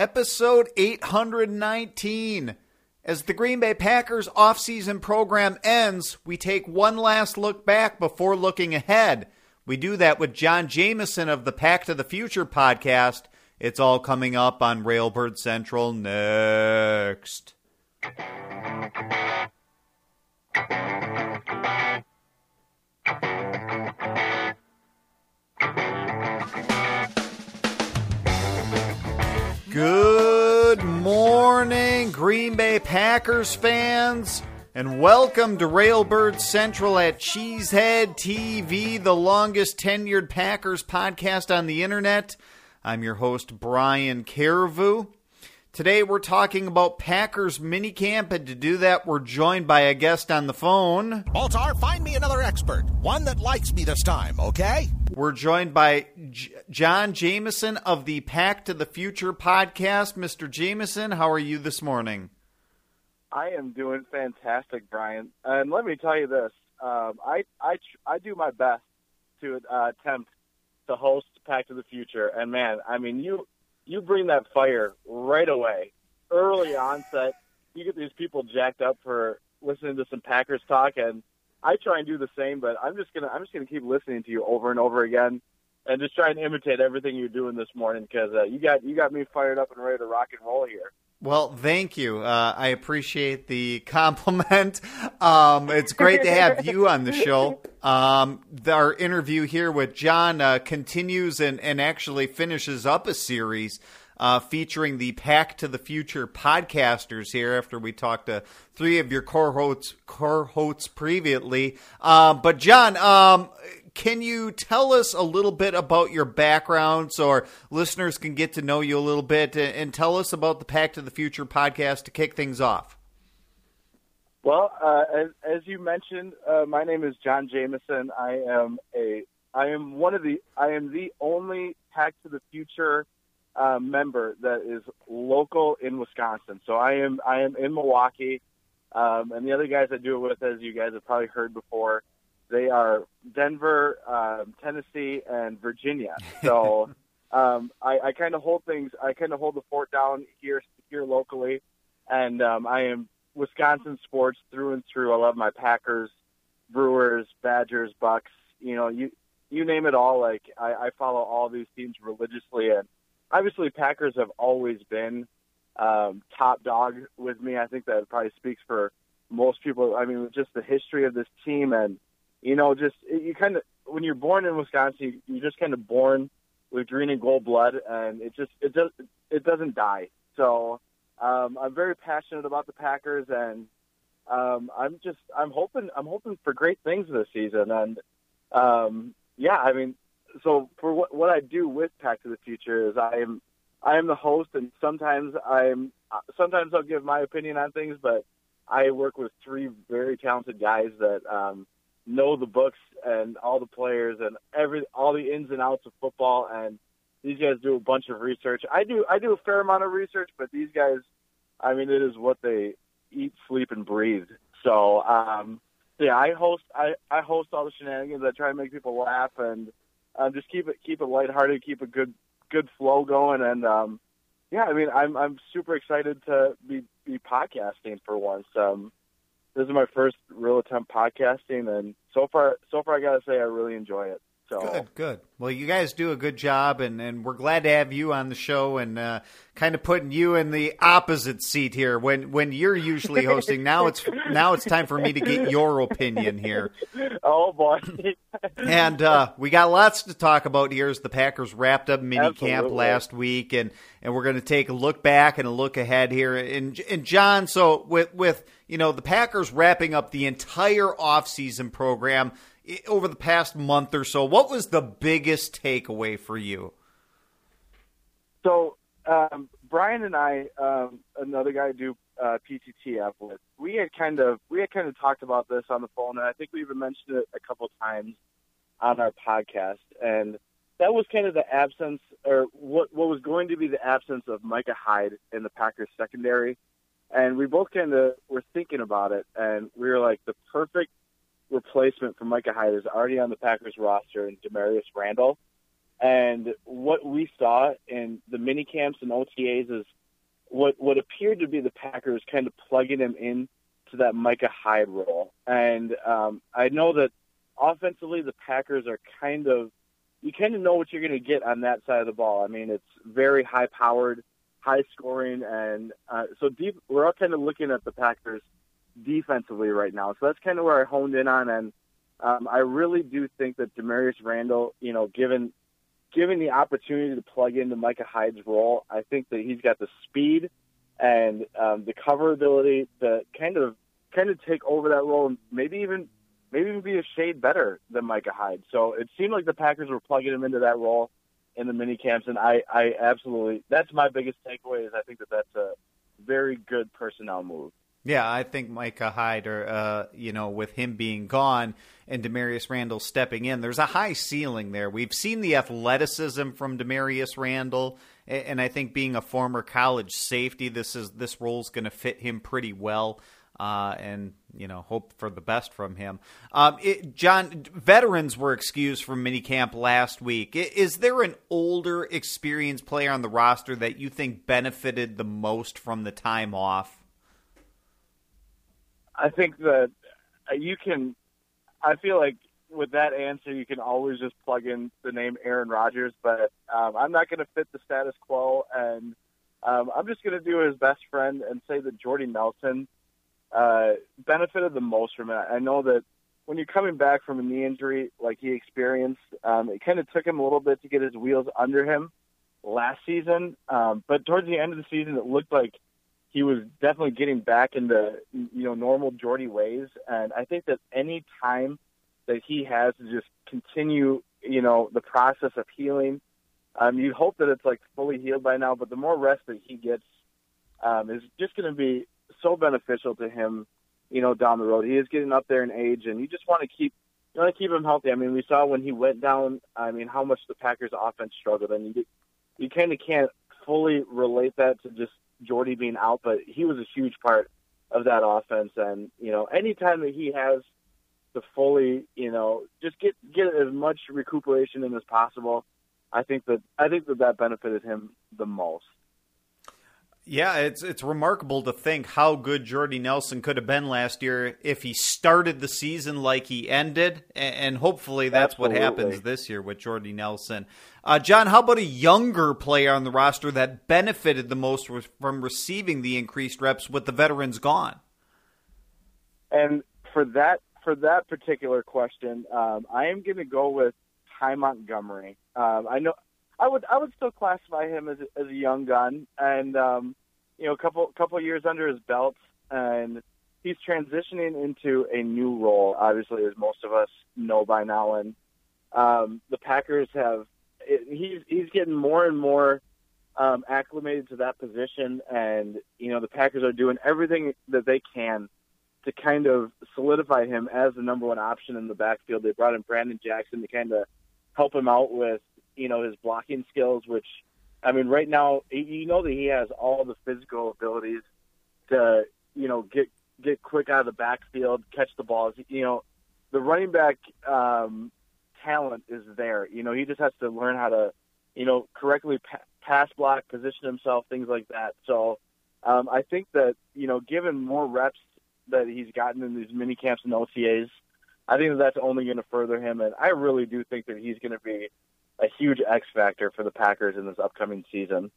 episode 819. As the Green Bay Packers offseason program ends, we take one last look back before looking ahead. We do that with John Jameson of the Pack to the Future podcast. It's all coming up on Railbird Central next. Good morning, Green Bay Packers fans, and welcome to Railbird Central at Cheesehead TV, the longest tenured Packers podcast on the internet. I'm your host, Brian Carriveau. Today we're talking about Packers minicamp, and to do that, we're joined by a guest on the phone. Baltar, find me another expert, one that likes me this time, okay? We're joined by J- John Jameson of the Pack to the Future podcast. Mr. Jameson, how are you this morning? I am doing fantastic, Brian. And let me tell you this: um, I I I do my best to uh, attempt to host Pack to the Future, and man, I mean you you bring that fire right away, early onset. You get these people jacked up for listening to some Packers talk, and I try and do the same. But I'm just gonna I'm just gonna keep listening to you over and over again, and just try and imitate everything you're doing this morning because uh, you got you got me fired up and ready to rock and roll here. Well, thank you. Uh, I appreciate the compliment. Um, it's great to have you on the show. Um, our interview here with John uh, continues and, and actually finishes up a series uh, featuring the Pack to the Future podcasters here after we talked to three of your core hosts, previously. Uh, but, John, um, can you tell us a little bit about your background so our listeners can get to know you a little bit and, tell us about the Pack to the Future podcast to kick things off? Well, uh, as, as you mentioned, uh, my name is John Jameson. I am a I am one of the I am the only Pack to the Future uh, member that is local in Wisconsin. So I am I am in Milwaukee, um, and the other guys I do it with, as you guys have probably heard before, they are Denver, um, Tennessee, and Virginia. So um, I, I kind of hold things. I kind of hold the fort down here here locally, and um, I am Wisconsin sports through and through. I love my Packers, Brewers, Badgers, Bucks. You know, you you name it all. Like I, I follow all these teams religiously, and obviously Packers have always been um, top dog with me. I think that probably speaks for most people. I mean, just the history of this team, and you know, just you kind of when you're born in Wisconsin, you're just kind of born with green and gold blood, and it just it does it doesn't die. So um, I'm very passionate about the Packers, and um, I'm just I'm hoping I'm hoping for great things this season, and um, yeah, I mean, so for what what I do with Pack to the Future is I am I am the host, and sometimes I'm sometimes I'll give my opinion on things, but I work with three very talented guys that um, know the books and all the players and every all the ins and outs of football and these guys do a bunch of research. I do I do a fair amount of research, but these guys I mean it is what they eat, sleep and breathe. So um yeah, I host I, I host all the shenanigans. I try to make people laugh and um, just keep it keep it lighthearted, keep a good good flow going and um yeah, I mean I'm I'm super excited to be be podcasting for once. Um this is my first real attempt podcasting, and so far, so far, I gotta say, I really enjoy it. So good, good. Well, you guys do a good job, and, and we're glad to have you on the show, and uh, kind of putting you in the opposite seat here when when you're usually hosting. now it's now it's time for me to get your opinion here. Oh boy! and uh, we got lots to talk about here. As the Packers wrapped up mini Absolutely. camp last week, and and we're going to take a look back and a look ahead here. And and John, so with with you know the Packers wrapping up the entire offseason program over the past month or so, what was the biggest takeaway for you? So um, Brian and I, um, another guy I do uh, PTTF with, we had kind of we had kind of talked about this on the phone, and I think we even mentioned it a couple times on our podcast. And that was kind of the absence, or what what was going to be the absence of Micah Hyde in the Packers secondary. And we both kind of were thinking about it, and we were like, the perfect replacement for Micah Hyde is already on the Packers roster in Damarious Randall. And what we saw in the mini camps and OTAs is what what appeared to be the Packers kind of plugging him in to that Micah Hyde role. And um, I know that offensively, the Packers are kind of you kind of know what you're going to get on that side of the ball. I mean, it's very high powered, high scoring, and uh, so deep. We're all kind of looking at the Packers defensively right now. So that's kind of where I honed in on, and um, I really do think that Damarious Randall, you know, given given the opportunity to plug into Micah Hyde's role, I think that he's got the speed and um, the cover ability to kind of kind of take over that role and maybe even maybe even be a shade better than Micah Hyde. So it seemed like the Packers were plugging him into that role in the mini camps, and I, I absolutely that's my biggest takeaway is I think that that's a very good personnel move. Yeah, I think Micah Hyde, or uh, you know, with him being gone and Damarious Randall stepping in, there's a high ceiling there. We've seen the athleticism from Damarious Randall, and I think being a former college safety, this is this role's going to fit him pretty well. Uh, and you know, hope for the best from him. Um, it, John, veterans were excused from minicamp last week. Is there an older, experienced player on the roster that you think benefited the most from the time off? I think that you can. I feel like with that answer, you can always just plug in the name Aaron Rodgers, but um, I'm not going to fit the status quo, and um, I'm just going to do his best friend and say that Jordy Nelson uh, benefited the most from it. I know that when you're coming back from a knee injury like he experienced, um, it kind of took him a little bit to get his wheels under him last season. Um, but towards the end of the season, it looked like he was definitely getting back into you know normal Jordy ways. And I think that any time that he has to just continue, you know, the process of healing, um, you hope that it's like fully healed by now. But the more rest that he gets, um, is just going to be so beneficial to him, you know, down the road. He is getting up there in age, and you just want to keep you want to keep him healthy. I mean, we saw when he went down. I mean, how much the Packers' offense struggled, and you you kind of can't fully relate that to just Jordy being out, but he was a huge part of that offense. And you know, anytime that he has to fully, you know, just get get as much recuperation in as possible, I think that I think that that benefited him the most. Yeah, it's it's remarkable to think how good Jordy Nelson could have been last year if he started the season like he ended, and hopefully that's Absolutely. what happens this year with Jordy Nelson. Uh, John, how about a younger player on the roster that benefited the most from receiving the increased reps with the veterans gone? And for that for that particular question, um, I am going to go with Ty Montgomery. Um, I know I would I would still classify him as as a young gun, and um, you know, a couple couple years under his belt, and he's transitioning into a new role. Obviously, as most of us know by now, and um, the Packers have it, he's he's getting more and more um, acclimated to that position, and you know the Packers are doing everything that they can to kind of solidify him as the number one option in the backfield. They brought in Brandon Jackson to kind of help him out with you know his blocking skills, which I mean right now you know that he has all the physical abilities to you know get get quick out of the backfield, catch the balls. You know the running back um, talent is there. You know he just has to learn how to you know correctly pa- pass block, position himself, things like that. So um, I think that you know given more reps that he's gotten in these mini camps and OTAs. I think that that's only going to further him, and I really do think that he's going to be a huge X factor for the Packers in this upcoming season.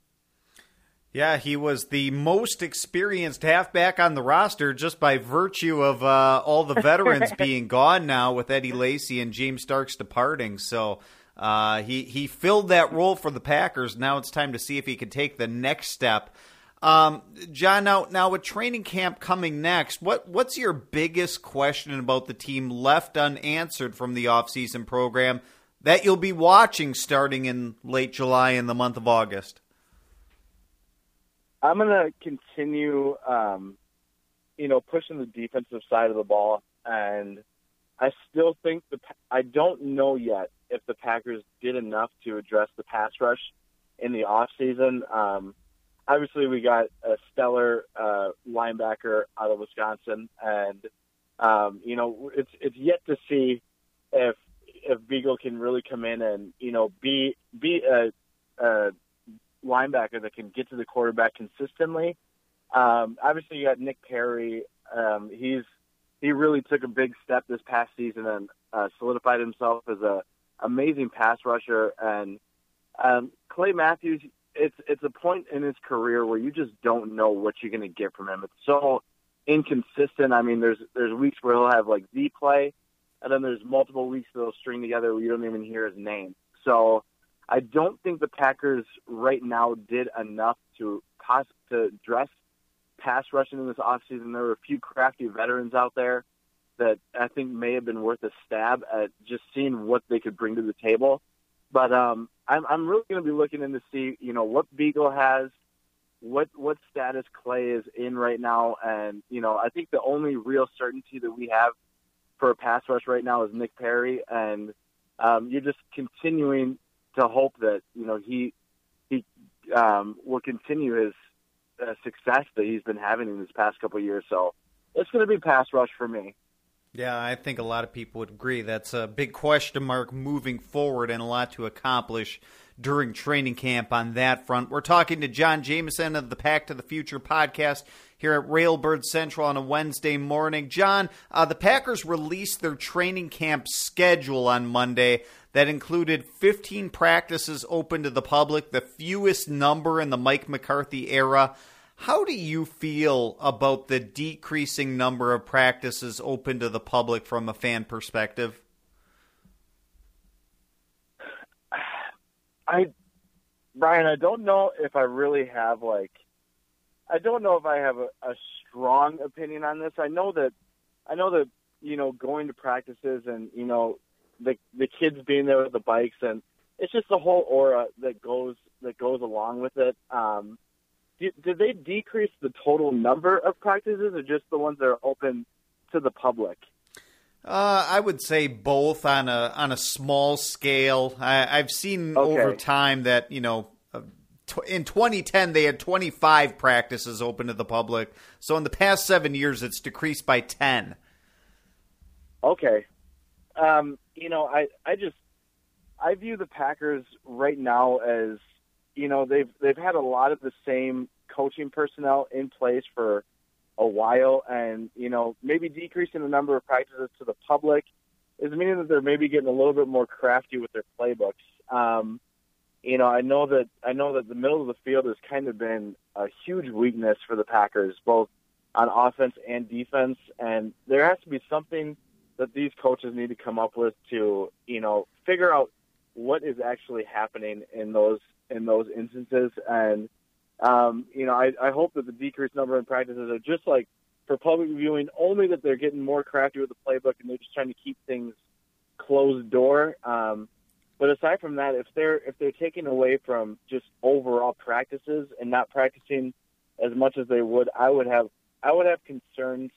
Yeah, he was the most experienced halfback on the roster just by virtue of uh, all the veterans being gone now with Eddie Lacy and James Starks departing. So uh, he he filled that role for the Packers. Now it's time to see if he can take the next step. Um, John, now now with training camp coming next, what what's your biggest question about the team left unanswered from the offseason program that you'll be watching starting in late July and the month of August? I'm going to continue, um, you know, pushing the defensive side of the ball, and I still think the I don't know yet if the Packers did enough to address the pass rush in the off season. Um, obviously, we got a stellar uh, linebacker out of Wisconsin, and um, you know, it's it's yet to see if if Biegel can really come in and you know be be a, a linebacker that can get to the quarterback consistently. Um, obviously, you got Nick Perry. Um, he's he really took a big step this past season and uh, solidified himself as a amazing pass rusher. And um, Clay Matthews, it's it's a point in his career where you just don't know what you're going to get from him. It's so inconsistent. I mean, there's there's weeks where he'll have like Z play, and then there's multiple weeks that they'll string together where you don't even hear his name. So I don't think the Packers right now did enough to pos- to address pass rushing in this offseason. There were a few crafty veterans out there that I think may have been worth a stab at just seeing what they could bring to the table. But um, I'm, I'm really going to be looking in to see, you know, what Biegel has, what what status Clay is in right now, and you know, I think the only real certainty that we have for a pass rush right now is Nick Perry, and um, you're just continuing to hope that you know he he um, will continue his uh, success that he's been having in this past couple of years. So it's going to be pass rush for me. Yeah, I think a lot of people would agree. That's a big question mark moving forward and a lot to accomplish during training camp on that front. We're talking to John Jameson of the Pack to the Future podcast here at Railbird Central on a Wednesday morning. John, uh, the Packers released their training camp schedule on Monday that included 15 practices open to the public, the fewest number in the Mike McCarthy era. How do you feel about the decreasing number of practices open to the public from a fan perspective? I, Brian, I don't know if I really have like, I don't know if I have a, a strong opinion on this. I know that, I know that you know going to practices and you know the the kids being there with the bikes and it's just the whole aura that goes that goes along with it. Um, did, did they decrease the total number of practices, or just the ones that are open to the public? Uh, I would say both on a on a small scale. I, have seen okay. over time that you know uh, in 2010 they had 25 practices open to the public. So in the past seven years, it's decreased by 10. Okay, um, you know, I I just I view the Packers right now as you know they've they've had a lot of the same coaching personnel in place for a while, and you know maybe decreasing the number of practices to the public is meaning that they're maybe getting a little bit more crafty with their playbooks. Um, you know, I know that I know that the middle of the field has kind of been a huge weakness for the Packers, both on offense and defense, and there has to be something that these coaches need to come up with to, you know, figure out what is actually happening in those in those instances. And um, you know, I, I hope that the decreased number in practices are just like for public viewing, only that they're getting more crafty with the playbook and they're just trying to keep things closed door. Um, but aside from that, if they're if they're taking away from just overall practices and not practicing as much as they would, I would have I would have concerns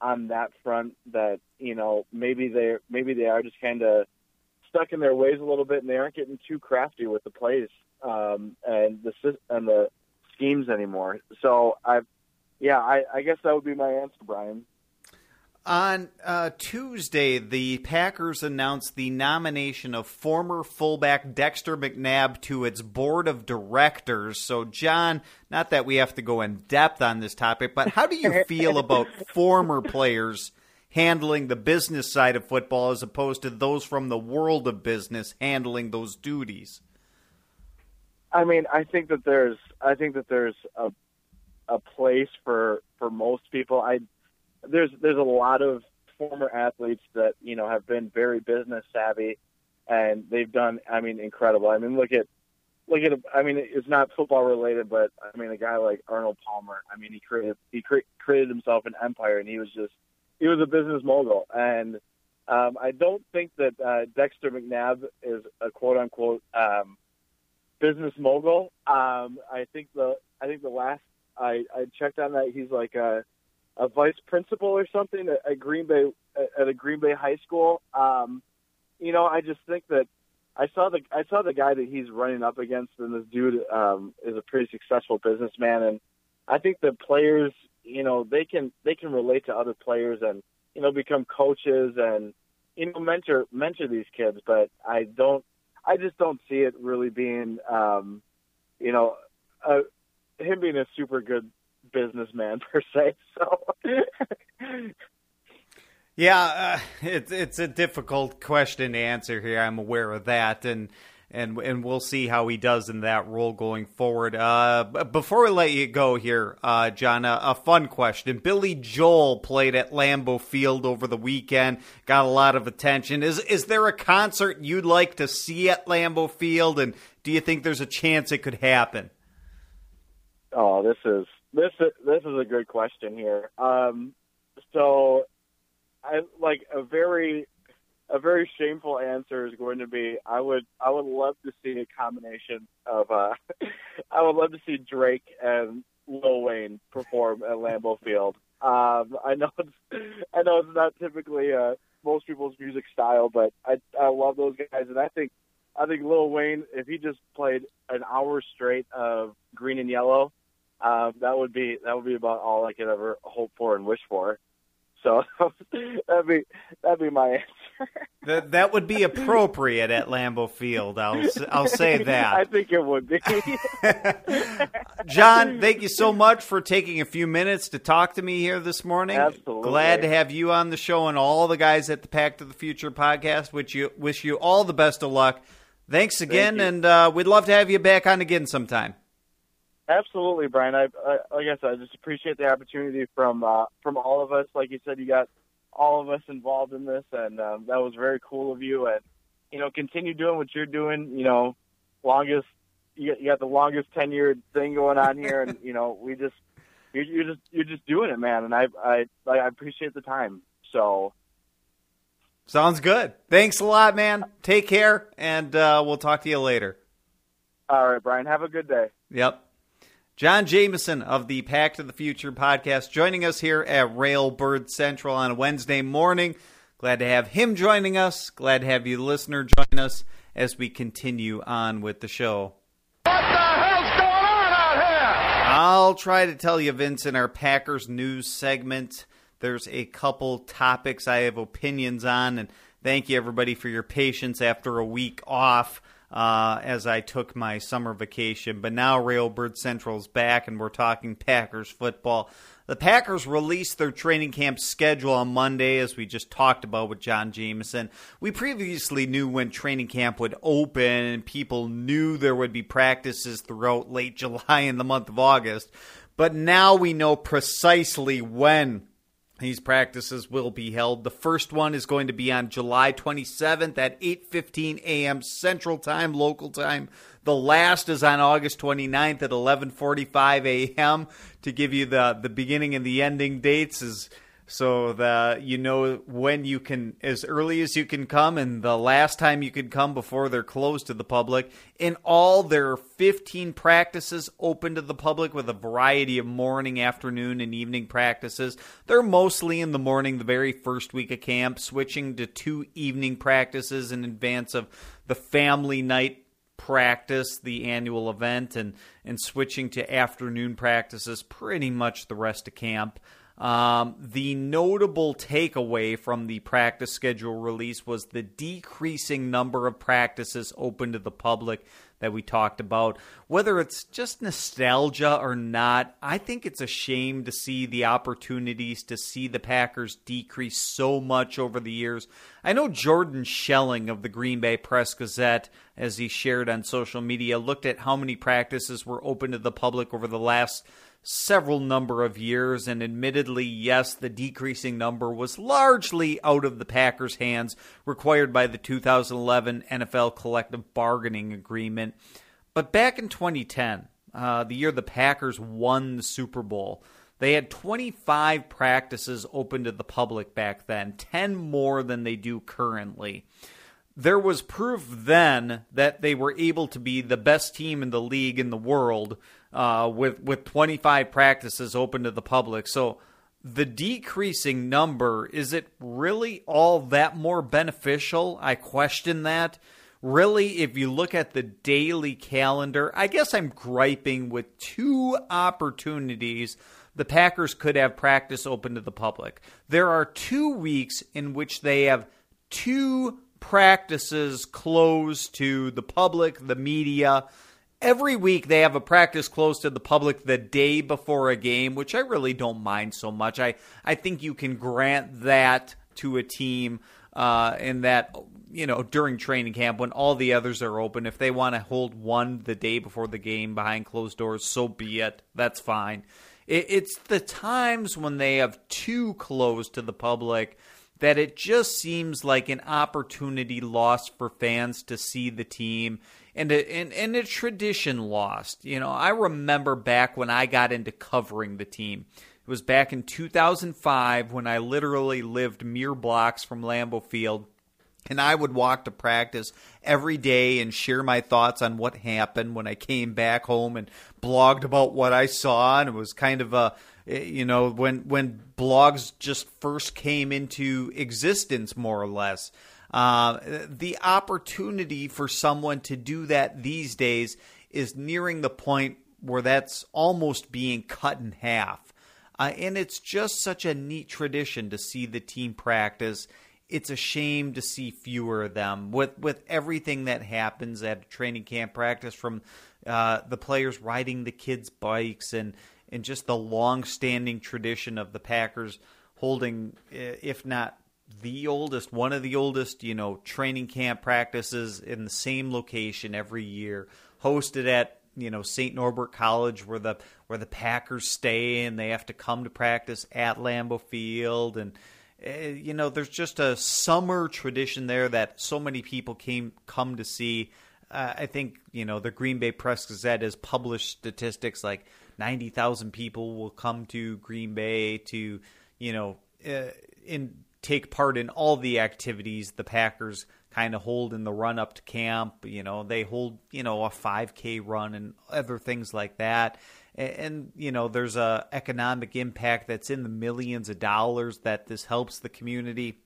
on that front that you know maybe they're maybe they are just kind of stuck in their ways a little bit and they aren't getting too crafty with the plays um, and the and the schemes anymore. So I, yeah, I, I guess that would be my answer, Brian. On uh, Tuesday, the Packers announced the nomination of former fullback Dexter McNabb to its board of directors. So, John, not that we have to go in depth on this topic, but how do you feel about former players handling the business side of football as opposed to those from the world of business handling those duties? I mean, I think that there's, I think that there's a, a place for for most people. I there's there's a lot of former athletes that you know have been very business savvy, and they've done I mean incredible. I mean look at look at I mean it's not football related, but I mean a guy like Arnold Palmer. I mean he created he cre- created himself an empire, and he was just he was a business mogul. And um, I don't think that uh, Dexter McNabb is a quote unquote um, business mogul. Um, I think the I think the last I, I checked on that he's like a a vice principal or something at, at Green Bay at a Green Bay high school. Um, you know, I just think that I saw the I saw the guy that he's running up against, and this dude um, is a pretty successful businessman, and I think the players, you know, they can they can relate to other players and you know become coaches and you know mentor mentor these kids, but I don't. I just don't see it really being, um, you know, uh, him being a super good businessman per se. So. yeah, uh, it's it's a difficult question to answer here. I'm aware of that, and and and we'll see how he does in that role going forward. Uh, before we let you go here, uh, John, a, fun question. Billy Joel played at Lambeau Field over the weekend, got a lot of attention. Is is there a concert you'd like to see at Lambeau Field, and do you think there's a chance it could happen? Oh, this is this is this is a good question here. Um, so, I like a very a very shameful answer is going to be I would I would love to see a combination of uh I would love to see Drake and Lil Wayne perform at Lambeau Field. Um I know it's I know it's not typically uh most people's music style, but I I love those guys and I think I think Lil Wayne if he just played an hour straight of green and yellow, uh, that would be that would be about all I could ever hope for and wish for. So that'd be that'd be my answer. that that would be appropriate at Lambeau Field. I'll I'll say that. I think it would be. John, thank you so much for taking a few minutes to talk to me here this morning. Absolutely. Glad to have you on the show and all the guys at the Pack to the Future podcast. Which you wish you all the best of luck. Thanks again, Thank and uh, we'd love to have you back on again sometime. Absolutely, Brian. I, I like I said, I just appreciate the opportunity from uh, from all of us. Like you said, you got all of us involved in this, and um, that was very cool of you. And you know, continue doing what you're doing. You know, longest you, you got the longest tenured thing going on here, and you know, we just you're, you're just you're just doing it, man. And I I I appreciate the time. So. Sounds good. Thanks a lot, man. Take care, and uh, we'll talk to you later. All right, Brian. Have a good day. Yep. John Jameson of the Pack to the Future podcast joining us here at Railbird Central on a Wednesday morning. Glad to have him joining us. Glad to have you, listener, join us as we continue on with the show. What the hell's going on out here? I'll try to tell you, Vince, in our Packers news segment, there's a couple topics I have opinions on, and thank you, everybody, for your patience after a week off uh, as I took my summer vacation. But now Railbird Central's back, and we're talking Packers football. The Packers released their training camp schedule on Monday, as we just talked about with John Jameson. We previously knew when training camp would open, and people knew there would be practices throughout late July and the month of August. But now we know precisely when these practices will be held. The first one is going to be on July 27th at 8:15 a.m. Central Time, local time. The last is on August 29th at 11:45 a.m. To give you the the beginning and the ending dates is so that you know when you can as early as you can come and the last time you can come before they're closed to the public in all there are 15 practices open to the public with a variety of morning afternoon and evening practices they're mostly in the morning the very first week of camp switching to two evening practices in advance of the family night practice, the annual event, and and switching to afternoon practices pretty much the rest of camp. Um, the notable takeaway from the practice schedule release was the decreasing number of practices open to the public that we talked about. Whether it's just nostalgia or not, I think it's a shame to see the opportunities to see the Packers decrease so much over the years. I know Jordan Schelling of the Green Bay Press Gazette, as he shared on social media, looked at how many practices were open to the public over the last several number of years, and admittedly, yes, the decreasing number was largely out of the Packers' hands, required by the 2011 NFL collective bargaining agreement. But back in 2010, uh, the year the Packers won the Super Bowl, they had 25 practices open to the public back then, 10 more than they do currently there was proof then that they were able to be the best team in the league in the world uh, with with 25 practices open to the public. So the decreasing number is it really all that more beneficial? I question that. Really, if you look at the daily calendar, I guess I'm griping with two opportunities the Packers could have practice open to the public. There are two weeks in which they have two practices closed to the public, the media. Every week they have a practice closed to the public the day before a game, which I really don't mind so much. I, I think you can grant that to a team uh, in that you know during training camp when all the others are open. If they want to hold one the day before the game behind closed doors, so be it. That's fine. It, it's the times when they have two closed to the public that it just seems like an opportunity lost for fans to see the team and a, and, and a tradition lost. You know, I remember back when I got into covering the team. It was back in 2005 when I literally lived mere blocks from Lambeau Field. And I would walk to practice every day and share my thoughts on what happened when I came back home and blogged about what I saw. And it was kind of a, eh, you know, when when blogs just first came into existence, more or less. Uh, the opportunity for someone to do that these days is nearing the point where that's almost being cut in half. Uh, and it's just such a neat tradition to see the team practice. It's a shame to see fewer of them with with everything that happens at training camp practice, from uh, the players riding the kids' bikes and and just the long-standing tradition of the Packers holding, if not the oldest, one of the oldest, you know, training camp practices in the same location every year, hosted at you know St. Norbert College where the where the Packers stay and they have to come to practice at Lambeau Field and uh, you know there's just a summer tradition there that so many people came come to see. Uh, I think you know the Green Bay Press Gazette has published statistics like 90,000 people will come to Green Bay to you know uh, in take part in all the activities the Packers kind of hold in the run up to camp. You know, they hold, you know, a 5K run and other things like that. And, and, you know, there's a economic impact that's in the millions of dollars that this helps the community.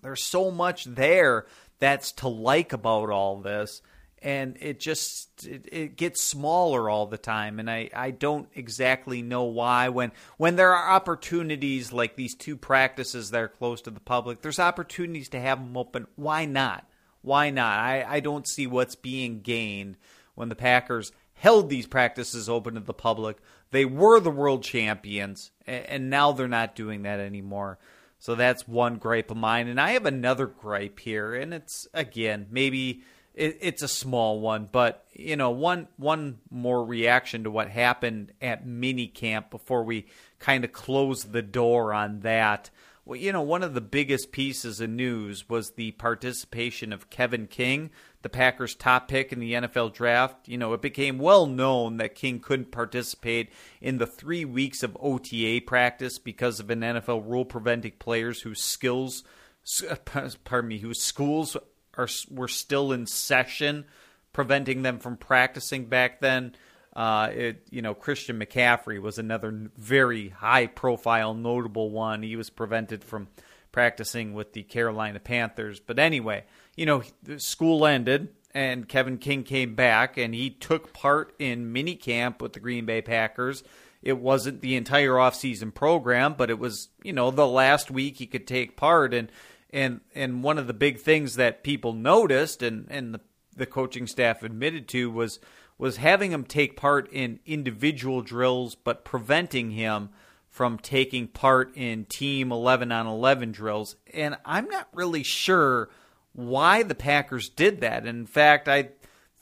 There's so much there that's to like about all this and it just it, it, gets smaller all the time and I, I don't exactly know why. When when there are opportunities like these two practices that are close to the public there's opportunities to have them open. Why not? Why not? I, I don't see what's being gained when the Packers held these practices open to the public. They were the world champions and, and now they're not doing that anymore. So that's one gripe of mine. And I have another gripe here and it's again maybe it, it's a small one, but you know, one one more reaction to what happened at mini camp before we kind of close the door on that. Well, you know, one of the biggest pieces of news was the participation of Kevin King, the Packers' top pick in the NFL draft. You know, it became well known that King couldn't participate in the three weeks of OTA practice because of an NFL rule preventing players whose skills, pardon me, whose schools are were still in session, preventing them from practicing back then. Uh, it, you know, Christian McCaffrey was another very high profile, notable one. He was prevented from practicing with the Carolina Panthers. But anyway, you know, school ended and Kevin King came back and he took part in mini camp with the Green Bay Packers. It wasn't the entire offseason program, but it was, you know, the last week he could take part. And and and one of the big things that people noticed and and the, the coaching staff admitted to was was having him take part in individual drills but preventing him from taking part in team 11 on 11 drills. And I'm not really sure why the Packers did that. In fact I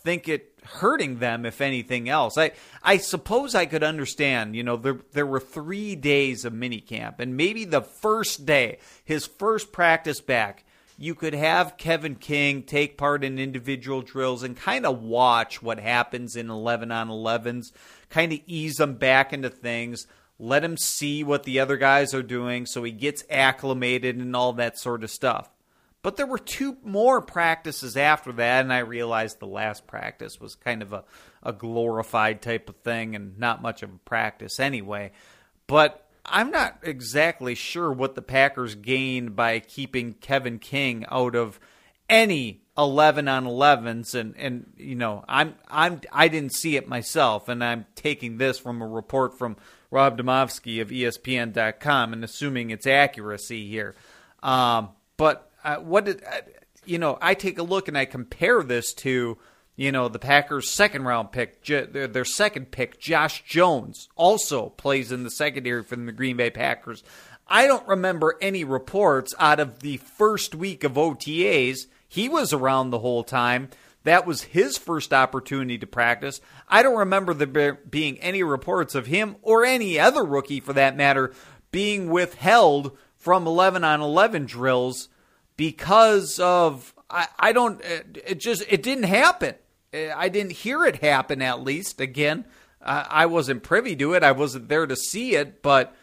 think it hurting them if anything else. I I suppose I could understand, you know, there there were 3 days of minicamp and maybe the first day, his first practice back, you could have Kevin King take part in individual drills and kind of watch what happens in 11 on 11s, kind of ease them back into things, let him see what the other guys are doing so he gets acclimated and all that sort of stuff. But there were two more practices after that, and I realized the last practice was kind of a, a glorified type of thing and not much of a practice anyway. But I'm not exactly sure what the Packers gained by keeping Kevin King out of any 11 on 11s and and you know I'm I'm I didn't see it myself and I'm taking this from a report from Rob Demovsky of ESPN.com and assuming its accuracy here um, but uh, what did uh, you know? I take a look and I compare this to you know the Packers' second round pick, their, their second pick, Josh Jones, also plays in the secondary for the Green Bay Packers. I don't remember any reports out of the first week of OTAs. He was around the whole time. That was his first opportunity to practice. I don't remember there being any reports of him or any other rookie for that matter being withheld from 11 on 11 drills because of I, I don't uh, it just it didn't happen. Uh, I didn't hear it happen at least. Again, I wasn't privy to it. I wasn't there to see it, but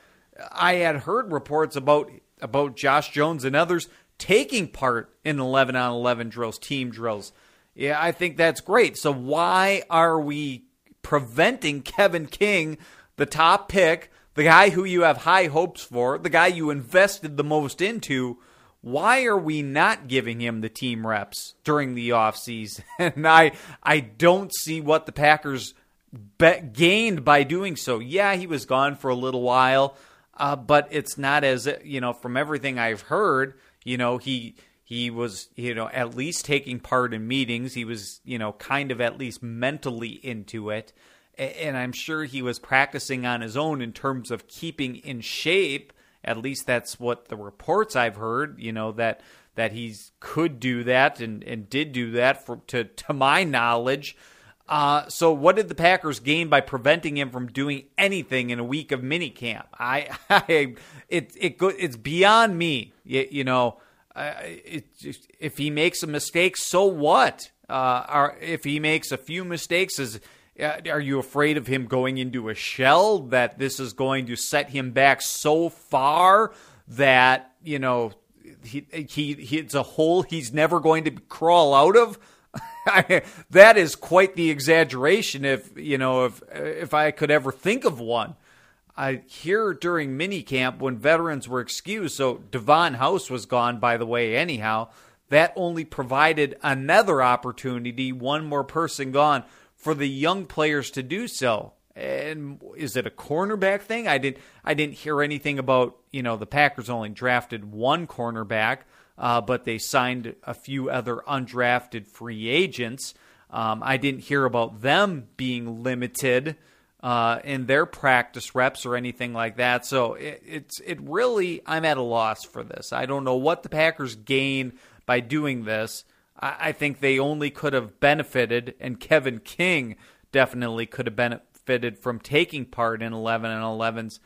I had heard reports about about Josh Jones and others taking part in 11 on 11 drills, team drills. Yeah, I think that's great. So why are we preventing Kevin King, the top pick, the guy who you have high hopes for, the guy you invested the most into? Why are we not giving him the team reps during the offseason? And I I don't see what the Packers gained by doing so. Yeah, he was gone for a little while, uh, but it's not as you know from everything I've heard. You know he he was, you know, at least taking part in meetings. He was, you know, kind of at least mentally into it. And I'm sure he was practicing on his own in terms of keeping in shape. At least that's what the reports I've heard, you know, that that he's could do that and, and did do that for, to to my knowledge. Uh, so what did the Packers gain by preventing him from doing anything in a week of minicamp? I, I it it it's beyond me. You, you know, it, if he makes a mistake, so what? Uh, are, if he makes a few mistakes, is Uh, are you afraid of him going into a shell that this is going to set him back so far that you know he, he, it's a hole he's never going to crawl out of? that is quite the exaggeration. If you know, if if I could ever think of one. I here during minicamp when veterans were excused, so Davon House was gone, by the way, anyhow, that only provided another opportunity, one more person gone, for the young players to do so. And is it a cornerback thing? I didn't I didn't hear anything about, you know, the Packers only drafted one cornerback, uh, but they signed a few other undrafted free agents. Um, I didn't hear about them being limited uh, in their practice reps or anything like that. So it, it's it really I'm at a loss for this. I don't know what the Packers gain by doing this. I, I think they only could have benefited, and Kevin King definitely could have benefited from taking part in 11 and 11s.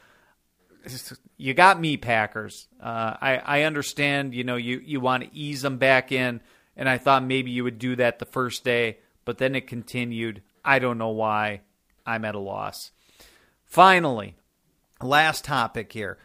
You got me, Packers. Uh, I I understand. You know, you you want to ease them back in, and I thought maybe you would do that the first day, but then it continued. I don't know why. I'm at a loss. Finally, last topic here.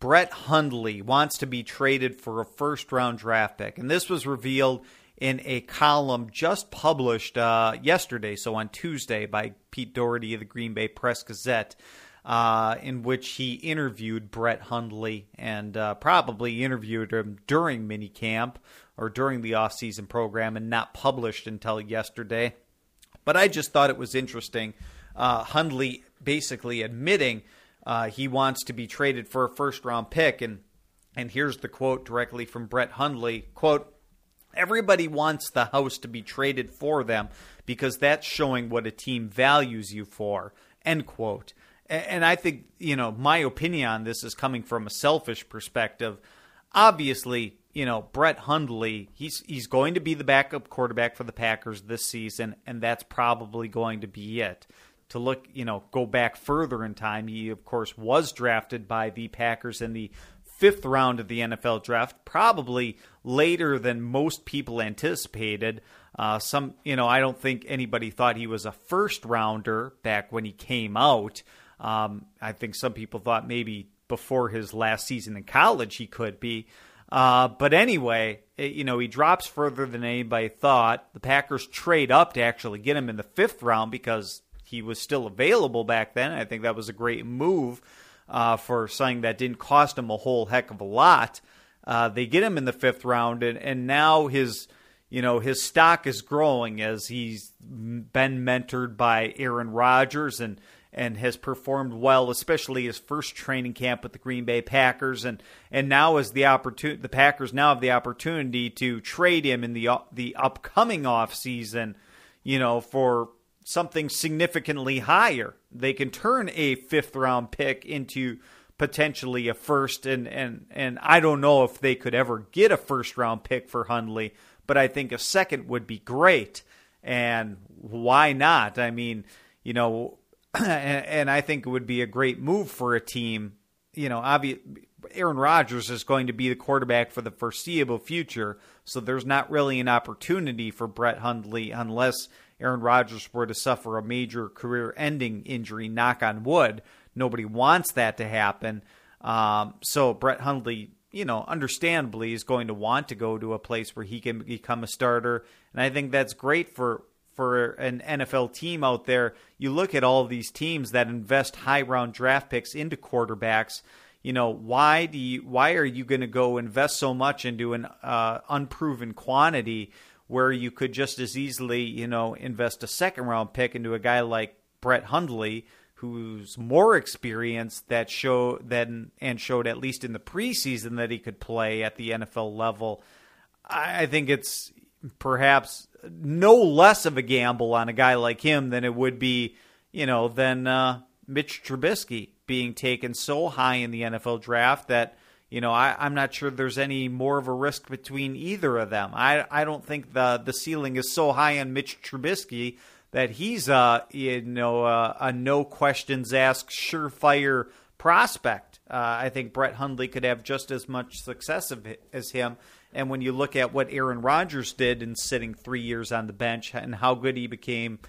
Brett Hundley wants to be traded for a first round draft pick. And this was revealed in a column just published uh, yesterday, so on Tuesday, by Pete Dougherty of the Green Bay Press Gazette, uh, in which he interviewed Brett Hundley and uh, probably interviewed him during minicamp or during the offseason program and not published until yesterday. But I just thought it was interesting uh, Hundley basically admitting uh, he wants to be traded for a first round pick. And and here's the quote directly from Brett Hundley: "Quote: Everybody wants the house to be traded for them because that's showing what a team values you for." End quote. And I think you know my opinion on this is coming from a selfish perspective. Obviously, you know Brett Hundley, he's he's going to be the backup quarterback for the Packers this season, and that's probably going to be it to look, you know, go back further in time, he of course was drafted by the Packers in the fifth round of the NFL draft, probably later than most people anticipated. Uh, some, you know, I don't think anybody thought he was a first rounder back when he came out. Um, I think some people thought maybe before his last season in college he could be. Uh, but anyway, it, you know, he drops further than anybody thought. The Packers trade up to actually get him in the fifth round because he was still available back then. I think that was a great move uh, for something that didn't cost him a whole heck of a lot. Uh, they get him in the fifth round, and, and now his you know his stock is growing as he's been mentored by Aaron Rodgers and and has performed well, especially his first training camp with the Green Bay Packers, and and now is the opportunity. The Packers now have the opportunity to trade him in the the upcoming off season, you know, for something significantly higher. They can turn a fifth round pick into potentially a first, and and and I don't know if they could ever get a first round pick for Hundley, but I think a second would be great. And why not? I mean, you know and, and I think it would be a great move for a team. You know, obviously, Aaron Rodgers is going to be the quarterback for the foreseeable future, so there's not really an opportunity for Brett Hundley unless Aaron Rodgers were to suffer a major career-ending injury. Knock on wood. Nobody wants that to happen. Um, so Brett Hundley, you know, understandably is going to want to go to a place where he can become a starter, and I think that's great for for an NFL team out there. You look at all these teams that invest high round draft picks into quarterbacks. You know why do you why are you going to go invest so much into an uh, unproven quantity where you could just as easily you know invest a second round pick into a guy like Brett Hundley who's more experienced that show than and showed at least in the preseason that he could play at the NFL level. I think it's perhaps no less of a gamble on a guy like him than it would be, you know, than uh, Mitch Trubisky being taken so high in the NFL draft that you know I, I'm not sure there's any more of a risk between either of them. I I don't think the the ceiling is so high on Mitch Trubisky that he's uh you know uh, a no questions asked surefire prospect. Uh, I think Brett Hundley could have just as much success as him. And when you look at what Aaron Rodgers did in sitting three years on the bench and how good he became,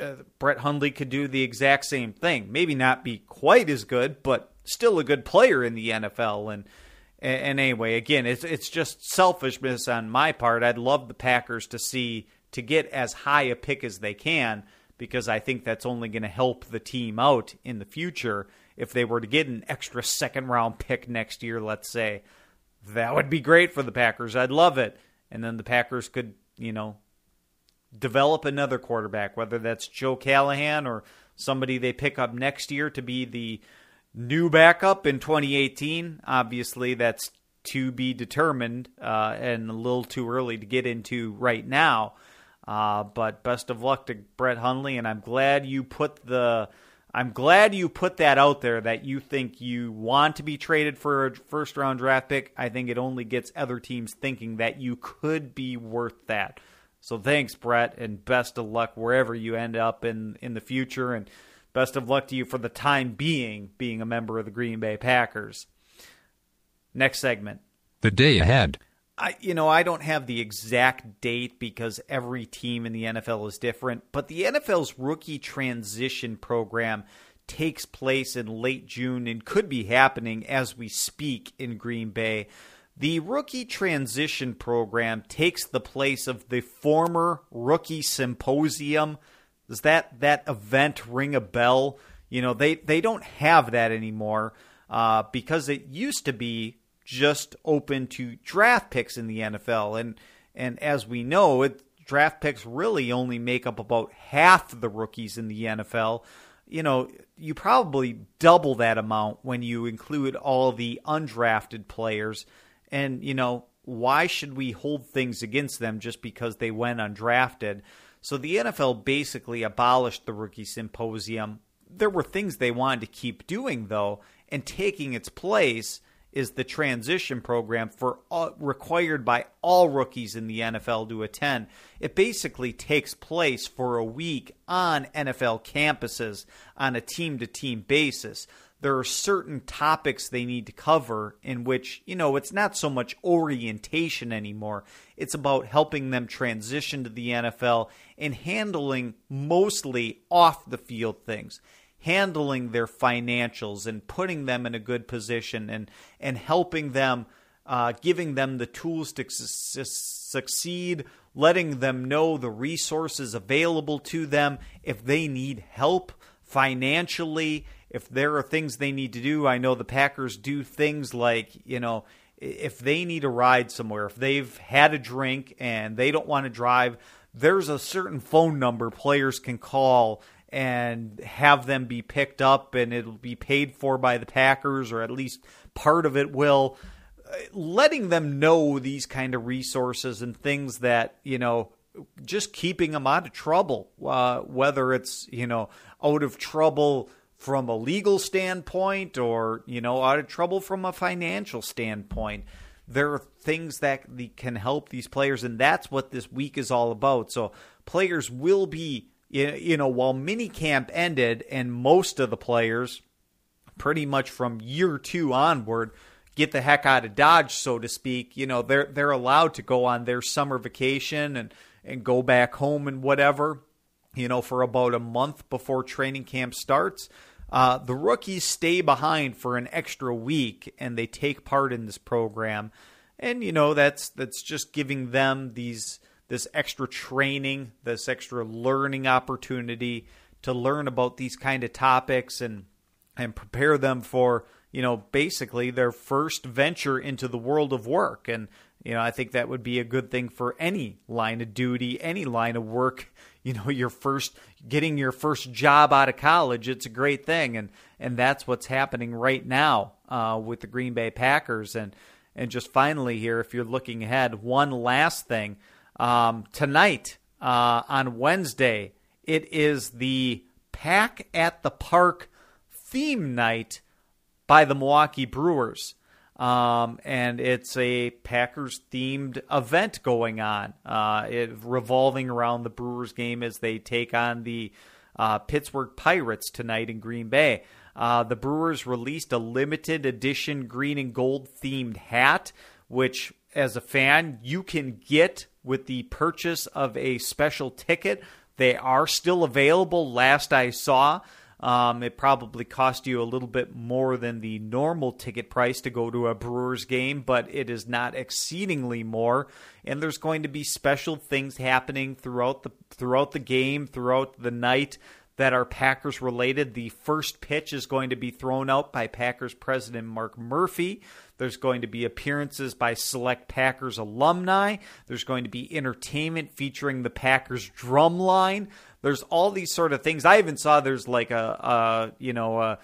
uh, Brett Hundley could do the exact same thing. Maybe not be quite as good, but still a good player in the NFL. And and anyway, again, it's it's just selfishness on my part. I'd love the Packers to see to get as high a pick as they can because I think that's only going to help the team out in the future if they were to get an extra second round pick next year, let's say that would be great for the Packers. I'd love it. And then the Packers could, you know, develop another quarterback, whether that's Joe Callahan or somebody they pick up next year to be the new backup in 2018. Obviously, that's to be determined uh, and a little too early to get into right now. Uh, but best of luck to Brett Hundley, and I'm glad you put the I'm glad you put that out there that you think you want to be traded for a first round draft pick. I think it only gets other teams thinking that you could be worth that. So thanks, Brett, and best of luck wherever you end up in, in the future. And best of luck to you for the time being, being a member of the Green Bay Packers. Next segment. The day ahead. I, you know, I don't have the exact date because every team in the NFL is different, but the NFL's rookie transition program takes place in late June and could be happening as we speak in Green Bay. The rookie transition program takes the place of the former rookie symposium. Does that that event ring a bell? You know, they they don't have that anymore uh, because it used to be just open to draft picks in the NFL. And and as we know, it, draft picks really only make up about half the rookies in the NFL. You know, you probably double that amount when you include all the undrafted players. And, you know, why should we hold things against them just because they went undrafted? So the NFL basically abolished the rookie symposium. There were things they wanted to keep doing, though, and taking its place is the transition program for all, required by all rookies in the NFL to attend. It basically takes place for a week on NFL campuses on a team to team basis. There are certain topics they need to cover in which, you know, it's not so much orientation anymore. It's about helping them transition to the NFL and handling mostly off the field things handling their financials and putting them in a good position and and helping them uh, giving them the tools to su- succeed letting them know the resources available to them. If they need help financially if there are things they need to do i know the packers do things like you know if they need a ride somewhere if they've had a drink and they don't want to drive there's a certain phone number players can call and have them be picked up and it'll be paid for by the Packers or at least part of it will. Letting them know these kind of resources and things that you know just keeping them out of trouble uh, whether it's you know out of trouble from a legal standpoint or you know out of trouble from a financial standpoint. There are things that can help these players and that's what this week is all about. So players will be you know while minicamp ended and most of the players pretty much from year 2 onward get the heck out of Dodge, so to speak. You know, they're they're allowed to go on their summer vacation and and go back home and whatever. You know, for about a month before training camp starts. Uh, the rookies stay behind for an extra week and they take part in this program, and you know that's that's just giving them these this extra training, this extra learning opportunity to learn about these kind of topics and and prepare them for you know, basically their first venture into the world of work. And, you know, I think that would be a good thing for any line of duty, any line of work. You know, your first getting your first job out of college, it's a great thing. And, and that's what's happening right now uh, with the Green Bay Packers. And, and just finally here, if you're looking ahead, one last thing. Um, tonight, uh, on Wednesday, it is the Pack at the Park theme night by the Milwaukee Brewers. Um, and it's a Packers themed event going on, uh, it, revolving around the Brewers game as they take on the uh, Pittsburgh Pirates tonight in Green Bay. Uh, the Brewers released a limited edition green and gold themed hat, which, as a fan, you can get with the purchase of a special ticket. They are still available, last I saw. Um, it probably cost you a little bit more than the normal ticket price to go to a Brewers game, but it is not exceedingly more. And there's going to be special things happening throughout the throughout the game, throughout the night that are Packers related. The first pitch is going to be thrown out by Packers president Mark Murphy. There's going to be appearances by select Packers alumni. There's going to be entertainment featuring the Packers drum line. There's all these sort of things. I even saw there's like a, a you know a,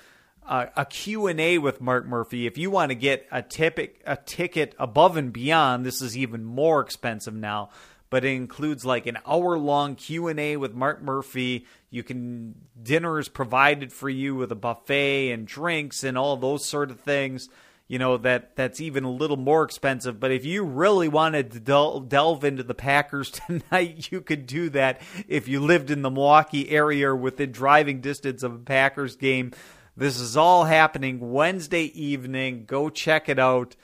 a, Q&A with Mark Murphy. If you want to get a, tipic, a ticket above and beyond, this is even more expensive now. But it includes like an hour-long Q&A with Mark Murphy. You can dinner is provided for you with a buffet and drinks and all those sort of things you know that that's even a little more expensive. But if you really wanted to del- delve into the Packers tonight, you could do that if you lived in the Milwaukee area or within driving distance of a Packers game. This is all happening Wednesday evening. Go check it out.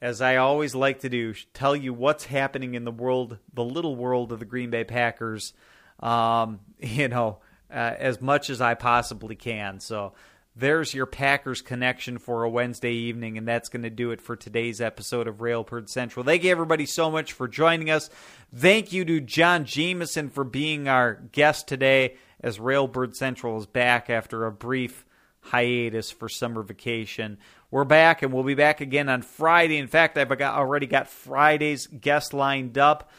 As I always like to do, tell you what's happening in the world, the little world of the Green Bay Packers. Um, you know, uh, as much as I possibly can. So there's your Packers connection for a Wednesday evening, and that's going to do it for today's episode of Railbird Central. Thank you, everybody, so much for joining us. Thank you to John Jameson for being our guest today as Railbird Central is back after a brief hiatus for summer vacation. We're back, and we'll be back again on Friday. In fact, I've already got Friday's guest lined up.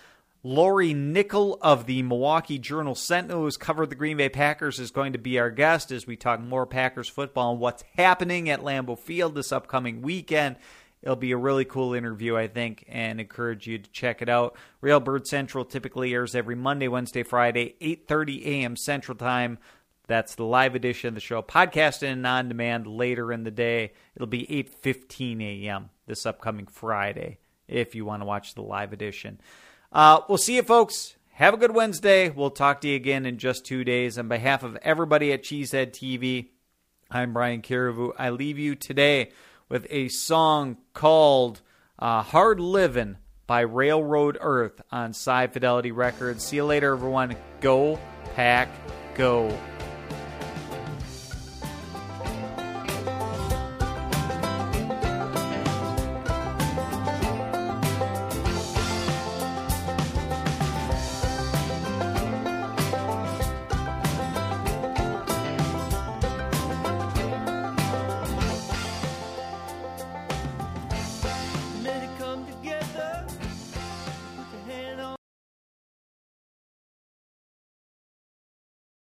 Lori Nickel of the Milwaukee Journal Sentinel, who's covered the Green Bay Packers, is going to be our guest as we talk more Packers football and what's happening at Lambeau Field this upcoming weekend. It'll be a really cool interview, I think, and encourage you to check it out. Railbird Central typically airs every Monday, Wednesday, Friday, 8.30 a.m. Central Time. That's the live edition of the show. Podcast and on demand later in the day. It'll be 8.15 a.m. this upcoming Friday if you want to watch the live edition. Uh, we'll see you, folks. Have a good Wednesday. We'll talk to you again in just two days. On behalf of everybody at Cheesehead TV, I'm Brian Carriveau. I leave you today with a song called uh, Hard Livin' by Railroad Earth on Sci Fidelity Records. See you later, everyone. Go, pack, go.